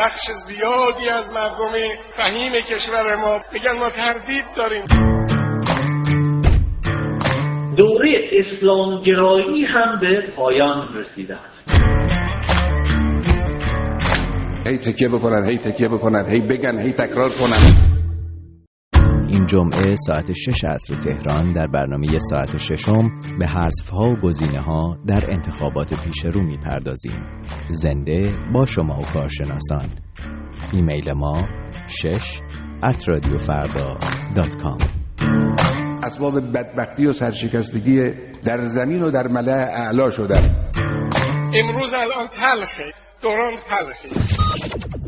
بخش زیادی از مردم فهیم کشور ما میگن ما تردید داریم. دوره اسلامگرایی هم به پایان رسیده است. هی تکیه بکنن هی تکیه بکنن هی بگن هی تکرار کنن. جمعه ساعت 6 عصر تهران در برنامه ساعت ششم به حذف ها و گزینه ها در انتخابات پیش رو می‌پردازیم. زنده با شما و کارشناسان. ایمیل ما شش at dot com اسباب بدبختی و سرشکستگی در زمین و در ملأ اعلا شدن. امروز الان تلخه. دوران تلخه.